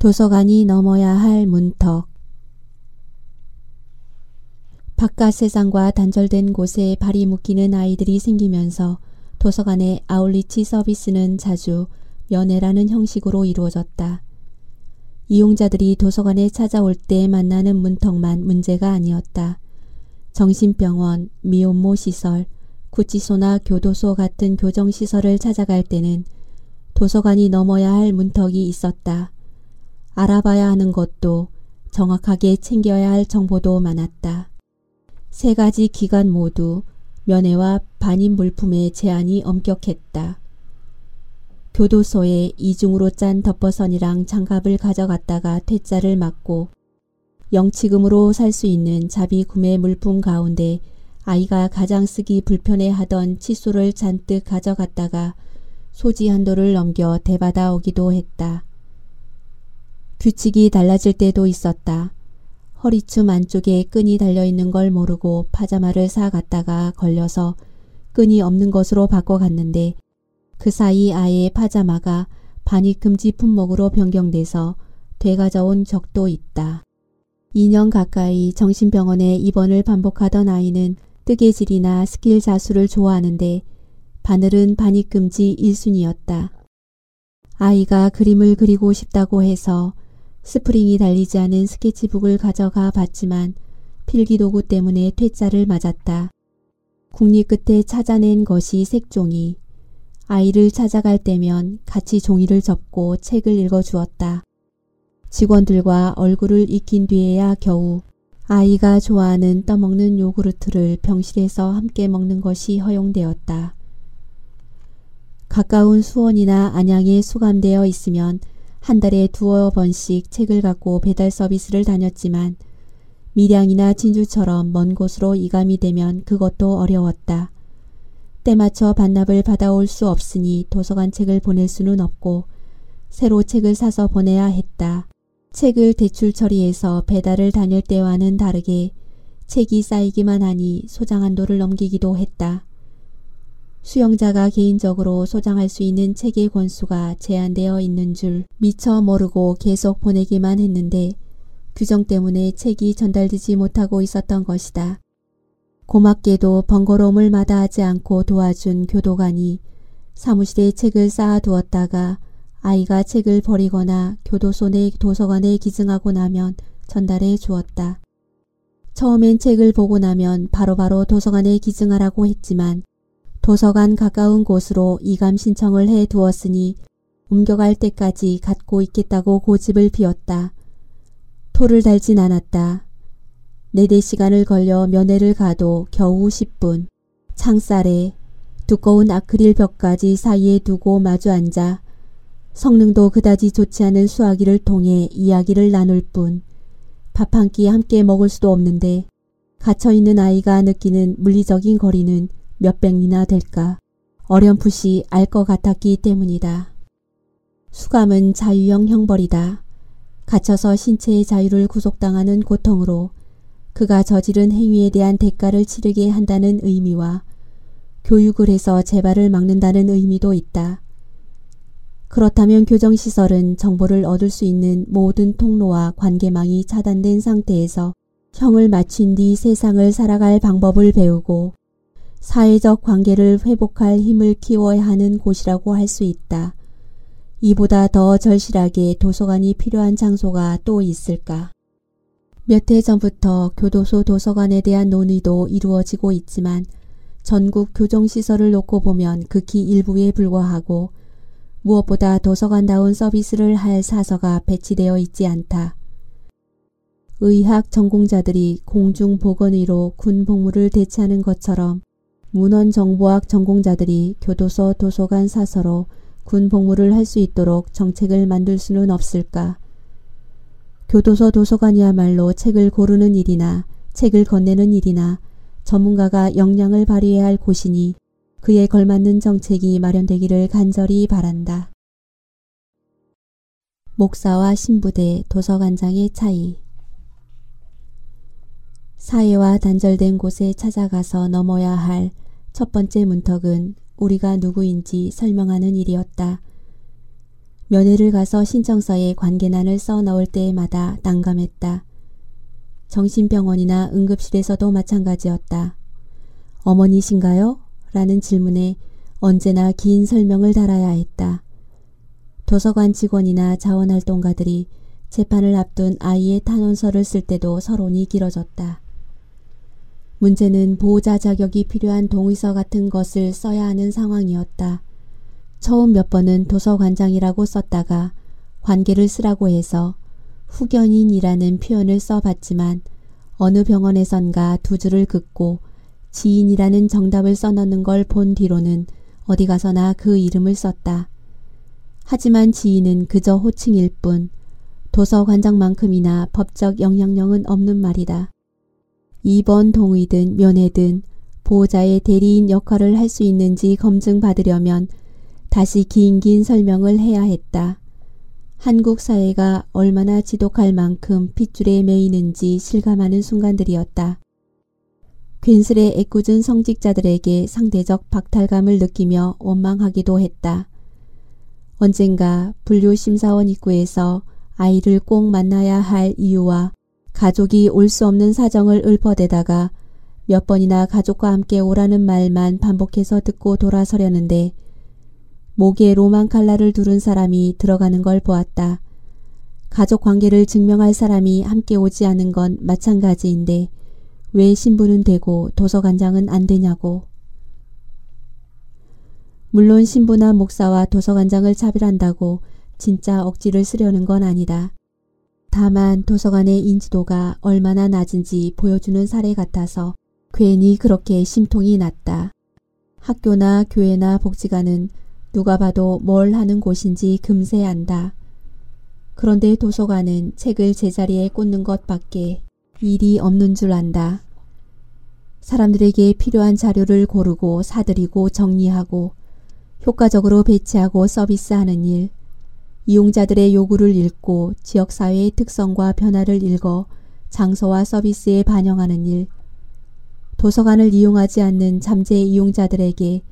도서관이 넘어야 할 문턱 바깥 세상과 단절된 곳에 발이 묶이는 아이들이 생기면서 도서관의 아울리치 서비스는 자주 면회라는 형식으로 이루어졌다. 이용자들이 도서관에 찾아올 때 만나는 문턱만 문제가 아니었다. 정신병원, 미혼모 시설, 구치소나 교도소 같은 교정시설을 찾아갈 때는 도서관이 넘어야 할 문턱이 있었다. 알아봐야 하는 것도 정확하게 챙겨야 할 정보도 많았다. 세 가지 기관 모두 면회와 반입 물품의 제한이 엄격했다. 교도소에 이중으로 짠 덮버선이랑 장갑을 가져갔다가 퇴짜를 맞고 영치금으로 살 수 있는 자비 구매 물품 가운데 아이가 가장 쓰기 불편해하던 칫솔을 잔뜩 가져갔다가 소지 한도를 넘겨 대받아 오기도 했다. 규칙이 달라질 때도 있었다. 허리춤 안쪽에 끈이 달려있는 걸 모르고 파자마를 사갔다가 걸려서 끈이 없는 것으로 바꿔갔는데 그 사이 아이의 파자마가 반입 금지 품목으로 변경돼서 되가져온 적도 있다. 2년 가까이 정신병원에 입원을 반복하던 아이는 뜨개질이나 스킬 자수를 좋아하는데 바늘은 반입 금지 1순위였다. 아이가 그림을 그리고 싶다고 해서 스프링이 달리지 않은 스케치북을 가져가 봤지만 필기도구 때문에 퇴짜를 맞았다. 궁리 끝에 찾아낸 것이 색종이. 아이를 찾아갈 때면 같이 종이를 접고 책을 읽어주었다. 직원들과 얼굴을 익힌 뒤에야 겨우 아이가 좋아하는 떠먹는 요구르트를 병실에서 함께 먹는 것이 허용되었다. 가까운 수원이나 안양에 수감되어 있으면 한 달에 두어 번씩 책을 갖고 배달 서비스를 다녔지만 밀양이나 진주처럼 먼 곳으로 이감이 되면 그것도 어려웠다. 때 맞춰 반납을 받아올 수 없으니 도서관 책을 보낼 수는 없고 새로 책을 사서 보내야 했다. 책을 대출 처리해서 배달을 다닐 때와는 다르게 책이 쌓이기만 하니 소장 한도를 넘기기도 했다. 수용자가 개인적으로 소장할 수 있는 책의 권수가 제한되어 있는 줄 미처 모르고 계속 보내기만 했는데 규정 때문에 책이 전달되지 못하고 있었던 것이다. 고맙게도 번거로움을 마다하지 않고 도와준 교도관이 사무실에 책을 쌓아두었다가 아이가 책을 버리거나 교도소 내 도서관에 기증하고 나면 전달해 주었다. 처음엔 책을 보고 나면 바로바로 바로 도서관에 기증하라고 했지만 도서관 가까운 곳으로 이감 신청을 해 두었으니 옮겨갈 때까지 갖고 있겠다고 고집을 피웠다. 토를 달진 않았다. 네대 시간을 걸려 면회를 가도 겨우 10분. 창살에 두꺼운 아크릴 벽까지 사이에 두고 마주 앉아 성능도 그다지 좋지 않은 수화기를 통해 이야기를 나눌 뿐 밥 한 끼 함께 먹을 수도 없는데 갇혀있는 아이가 느끼는 물리적인 거리는 몇백리나 될까 어렴풋이 알 것 같았기 때문이다. 수감은 자유형 형벌이다. 갇혀서 신체의 자유를 구속당하는 고통으로 그가 저지른 행위에 대한 대가를 치르게 한다는 의미와 교육을 해서 재발을 막는다는 의미도 있다. 그렇다면 교정시설은 정보를 얻을 수 있는 모든 통로와 관계망이 차단된 상태에서 형을 마친 뒤 세상을 살아갈 방법을 배우고 사회적 관계를 회복할 힘을 키워야 하는 곳이라고 할 수 있다. 이보다 더 절실하게 도서관이 필요한 장소가 또 있을까? 몇 해 전부터 교도소 도서관에 대한 논의도 이루어지고 있지만 전국 교정시설을 놓고 보면 극히 일부에 불과하고 무엇보다 도서관다운 서비스를 할 사서가 배치되어 있지 않다. 의학 전공자들이 공중보건의로 군 복무를 대체하는 것처럼 문헌정보학 전공자들이 교도소 도서관 사서로 군 복무를 할 수 있도록 정책을 만들 수는 없을까? 교도소 도서관이야말로 책을 고르는 일이나 책을 건네는 일이나 전문가가 역량을 발휘해야 할 곳이니 그에 걸맞는 정책이 마련되기를 간절히 바란다. 목사와 신부대 도서관장의 차이 사회와 단절된 곳에 찾아가서 넘어야 할 첫 번째 문턱은 우리가 누구인지 설명하는 일이었다. 면회를 가서 신청서에 관계난을 써 넣을 때마다 난감했다. 정신병원이나 응급실에서도 마찬가지였다. 어머니신가요? 라는 질문에 언제나 긴 설명을 달아야 했다. 도서관 직원이나 자원활동가들이 재판을 앞둔 아이의 탄원서를 쓸 때도 서론이 길어졌다. 문제는 보호자 자격이 필요한 동의서 같은 것을 써야 하는 상황이었다. 처음 몇 번은 도서관장이라고 썼다가 관계를 쓰라고 해서 후견인이라는 표현을 써봤지만 어느 병원에선가 두 줄을 긋고 지인이라는 정답을 써넣는 걸 본 뒤로는 어디 가서나 그 이름을 썼다. 하지만 지인은 그저 호칭일 뿐 도서관장만큼이나 법적 영향력은 없는 말이다. 2번 동의든 면회든 보호자의 대리인 역할을 할 수 있는지 검증받으려면 다시 긴긴 설명을 해야 했다. 한국 사회가 얼마나 지독할 만큼 핏줄에 매이는지 실감하는 순간들이었다. 괜스레 애꿎은 성직자들에게 상대적 박탈감을 느끼며 원망하기도 했다. 언젠가 분류심사원 입구에서 아이를 꼭 만나야 할 이유와 가족이 올 수 없는 사정을 읊어대다가 몇 번이나 가족과 함께 오라는 말만 반복해서 듣고 돌아서려는데 목에 로만 칼라를 두른 사람이 들어가는 걸 보았다. 가족 관계를 증명할 사람이 함께 오지 않은 건 마찬가지인데 왜 신부는 되고 도서관장은 안 되냐고. 물론 신부나 목사와 도서관장을 차별한다고 진짜 억지를 쓰려는 건 아니다. 다만 도서관의 인지도가 얼마나 낮은지 보여주는 사례 같아서 괜히 그렇게 심통이 났다. 학교나 교회나 복지관은 누가 봐도 뭘 하는 곳인지 금세 안다. 그런데 도서관은 책을 제자리에 꽂는 것밖에 일이 없는 줄 안다. 사람들에게 필요한 자료를 고르고 사들이고 정리하고 효과적으로 배치하고 서비스하는 일, 이용자들의 요구를 읽고 지역사회의 특성과 변화를 읽어 장소와 서비스에 반영하는 일, 도서관을 이용하지 않는 잠재 이용자들에게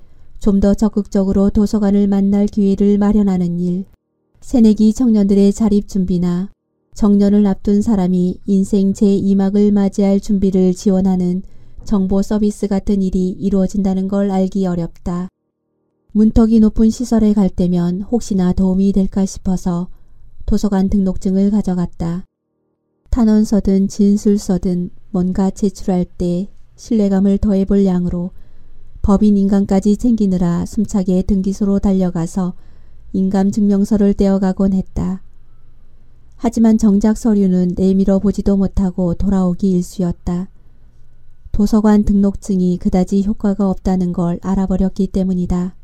좀 더 적극적으로 도서관을 만날 기회를 마련하는 일, 새내기 청년들의 자립 준비나 정년을 앞둔 사람이 인생 제2막을 맞이할 준비를 지원하는 정보 서비스 같은 일이 이루어진다는 걸 알기 어렵다. 문턱이 높은 시설에 갈 때면 혹시나 도움이 될까 싶어서 도서관 등록증을 가져갔다. 탄원서든 진술서든 뭔가 제출할 때 신뢰감을 더해볼 양으로 법인 인감까지 챙기느라 숨차게 등기소로 달려가서 인감 증명서를 떼어가곤 했다. 하지만 정작 서류는 내밀어 보지도 못하고 돌아오기 일쑤였다. 도서관 등록증이 그다지 효과가 없다는 걸 알아버렸기 때문이다.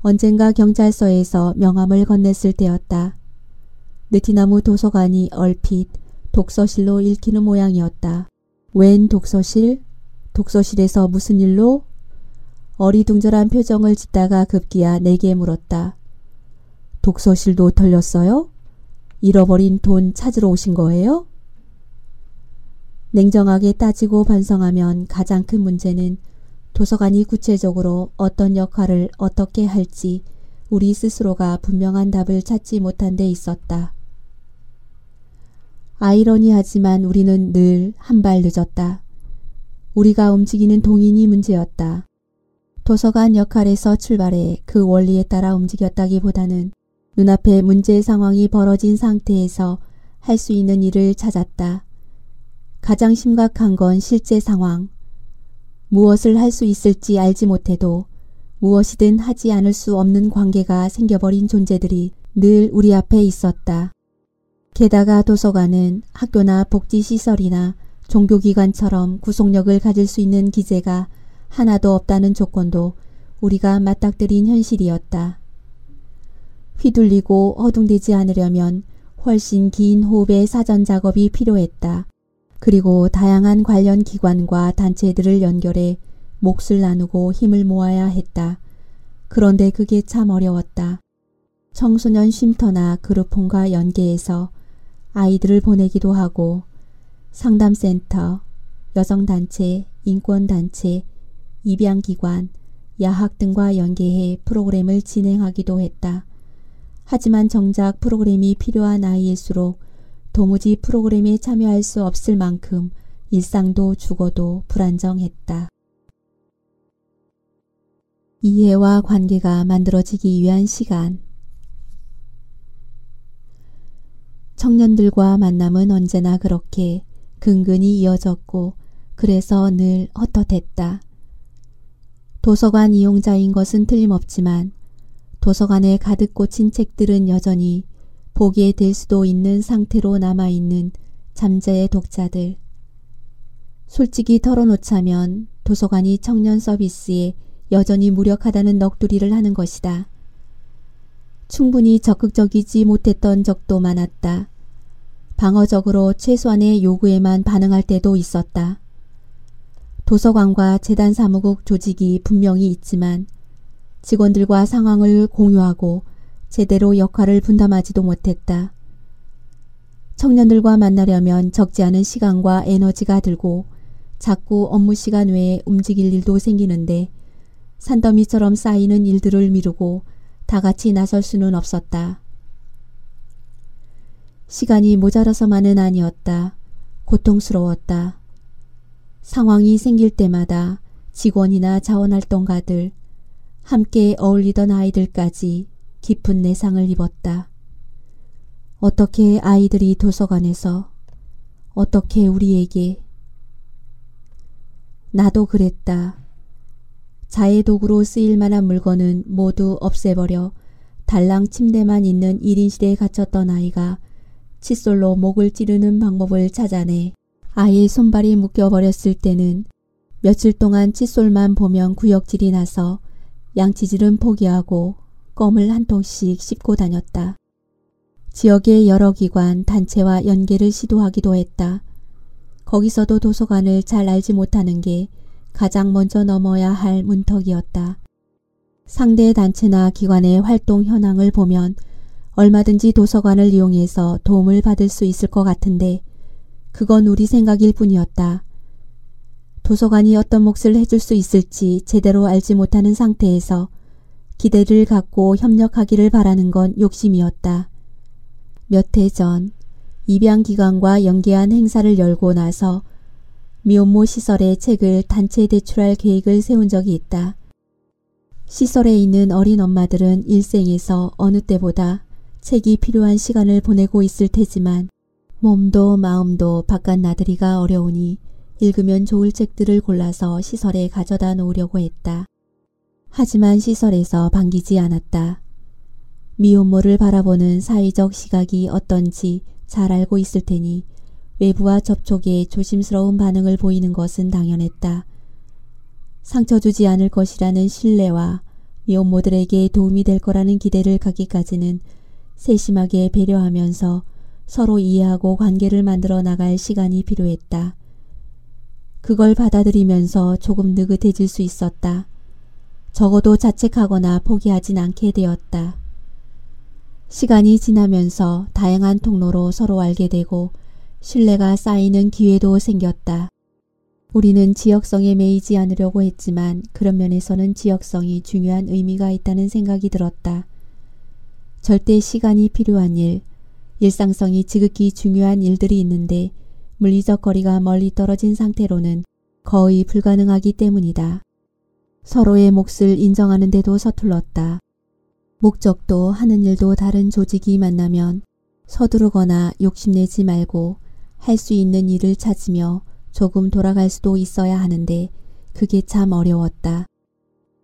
언젠가 경찰서에서 명함을 건넸을 때였다. 느티나무 도서관이 얼핏 독서실로 읽히는 모양이었다. 웬 독서실? 독서실에서 무슨 일로? 어리둥절한 표정을 짓다가 급기야 내게 물었다. 독서실도 털렸어요? 잃어버린 돈 찾으러 오신 거예요? 냉정하게 따지고 반성하면 가장 큰 문제는 도서관이 구체적으로 어떤 역할을 어떻게 할지 우리 스스로가 분명한 답을 찾지 못한 데 있었다. 아이러니하지만 우리는 늘 한 발 늦었다. 우리가 움직이는 동인이 문제였다. 도서관 역할에서 출발해 그 원리에 따라 움직였다기보다는 눈앞에 문제 상황이 벌어진 상태에서 할 수 있는 일을 찾았다. 가장 심각한 건 실제 상황, 무엇을 할 수 있을지 알지 못해도 무엇이든 하지 않을 수 없는 관계가 생겨버린 존재들이 늘 우리 앞에 있었다. 게다가 도서관은 학교나 복지시설이나 종교기관처럼 구속력을 가질 수 있는 기재가 하나도 없다는 조건도 우리가 맞닥뜨린 현실이었다. 휘둘리고 허둥대지 않으려면 훨씬 긴 호흡의 사전 작업이 필요했다. 그리고 다양한 관련 기관과 단체들을 연결해 몫을 나누고 힘을 모아야 했다. 그런데 그게 참 어려웠다. 청소년 쉼터나 그룹홈과 연계해서 아이들을 보내기도 하고 상담센터, 여성단체, 인권단체, 입양기관, 야학 등과 연계해 프로그램을 진행하기도 했다. 하지만 정작 프로그램이 필요한 아이일수록 도무지 프로그램에 참여할 수 없을 만큼 일상도 죽어도 불안정했다. 이해와 관계가 만들어지기 위한 시간. 청년들과 만남은 언제나 그렇게 근근히 이어졌고 그래서 늘 헛헛했다. 도서관 이용자인 것은 틀림없지만 도서관에 가득 꽂힌 책들은 여전히 보게 될 수도 있는 상태로 남아있는 잠재의 독자들. 솔직히 털어놓자면 도서관이 청년 서비스에 여전히 무력하다는 넋두리를 하는 것이다. 충분히 적극적이지 못했던 적도 많았다. 방어적으로 최소한의 요구에만 반응할 때도 있었다. 도서관과 재단 사무국 조직이 분명히 있지만 직원들과 상황을 공유하고 제대로 역할을 분담하지도 못했다. 청년들과 만나려면 적지 않은 시간과 에너지가 들고 자꾸 업무 시간 외에 움직일 일도 생기는데 산더미처럼 쌓이는 일들을 미루고 다 같이 나설 수는 없었다. 시간이 모자라서만은 아니었다. 고통스러웠다. 상황이 생길 때마다 직원이나 자원활동가들, 함께 어울리던 아이들까지 깊은 내상을 입었다. 어떻게 아이들이 도서관에서, 어떻게 우리에게. 나도 그랬다. 자해 도구로 쓰일 만한 물건은 모두 없애버려 달랑 침대만 있는 1인실에 갇혔던 아이가 칫솔로 목을 찌르는 방법을 찾아내 아이의 손발이 묶여버렸을 때는 며칠 동안 칫솔만 보면 구역질이 나서 양치질은 포기하고 껌을 한 통씩 씹고 다녔다. 지역의 여러 기관, 단체와 연계를 시도하기도 했다. 거기서도 도서관을 잘 알지 못하는 게 가장 먼저 넘어야 할 문턱이었다. 상대 단체나 기관의 활동 현황을 보면 얼마든지 도서관을 이용해서 도움을 받을 수 있을 것 같은데 그건 우리 생각일 뿐이었다. 도서관이 어떤 몫을 해줄 수 있을지 제대로 알지 못하는 상태에서 기대를 갖고 협력하기를 바라는 건 욕심이었다. 몇 해 전 입양기관과 연계한 행사를 열고 나서 미혼모 시설에 책을 단체 대출할 계획을 세운 적이 있다. 시설에 있는 어린 엄마들은 일생에서 어느 때보다 책이 필요한 시간을 보내고 있을 테지만 몸도 마음도 바깥 나들이가 어려우니 읽으면 좋을 책들을 골라서 시설에 가져다 놓으려고 했다. 하지만 시설에서 반기지 않았다. 미혼모를 바라보는 사회적 시각이 어떤지 잘 알고 있을 테니 외부와 접촉에 조심스러운 반응을 보이는 것은 당연했다. 상처 주지 않을 것이라는 신뢰와 미혼모들에게 도움이 될 거라는 기대를 갖기까지는 세심하게 배려하면서 서로 이해하고 관계를 만들어 나갈 시간이 필요했다. 그걸 받아들이면서 조금 느긋해질 수 있었다. 적어도 자책하거나 포기하진 않게 되었다. 시간이 지나면서 다양한 통로로 서로 알게 되고 신뢰가 쌓이는 기회도 생겼다. 우리는 지역성에 매이지 않으려고 했지만 그런 면에서는 지역성이 중요한 의미가 있다는 생각이 들었다. 절대 시간이 필요한 일, 일상성이 지극히 중요한 일들이 있는데 물리적 거리가 멀리 떨어진 상태로는 거의 불가능하기 때문이다. 서로의 몫을 인정하는 데도 서툴렀다. 목적도 하는 일도 다른 조직이 만나면 서두르거나 욕심내지 말고 할 수 있는 일을 찾으며 조금 돌아갈 수도 있어야 하는데 그게 참 어려웠다.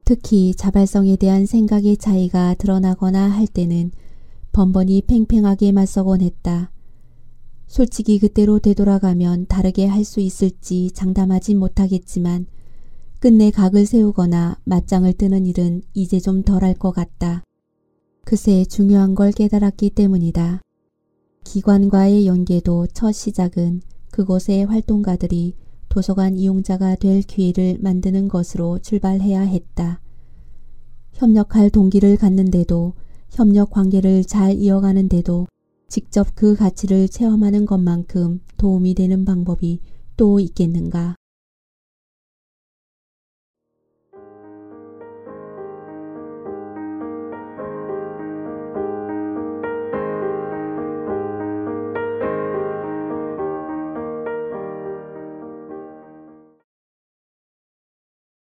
특히 자발성에 대한 생각의 차이가 드러나거나 할 때는 번번이 팽팽하게 맞서곤 했다. 솔직히 그때로 되돌아가면 다르게 할 수 있을지 장담하진 못하겠지만 끝내 각을 세우거나 맞짱을 뜨는 일은 이제 좀 덜할 것 같다. 그새 중요한 걸 깨달았기 때문이다. 기관과의 연계도 첫 시작은 그곳의 활동가들이 도서관 이용자가 될 기회를 만드는 것으로 출발해야 했다. 협력할 동기를 갖는데도 협력 관계를 잘 이어가는데도 직접 그 가치를 체험하는 것만큼 도움이 되는 방법이 또 있겠는가.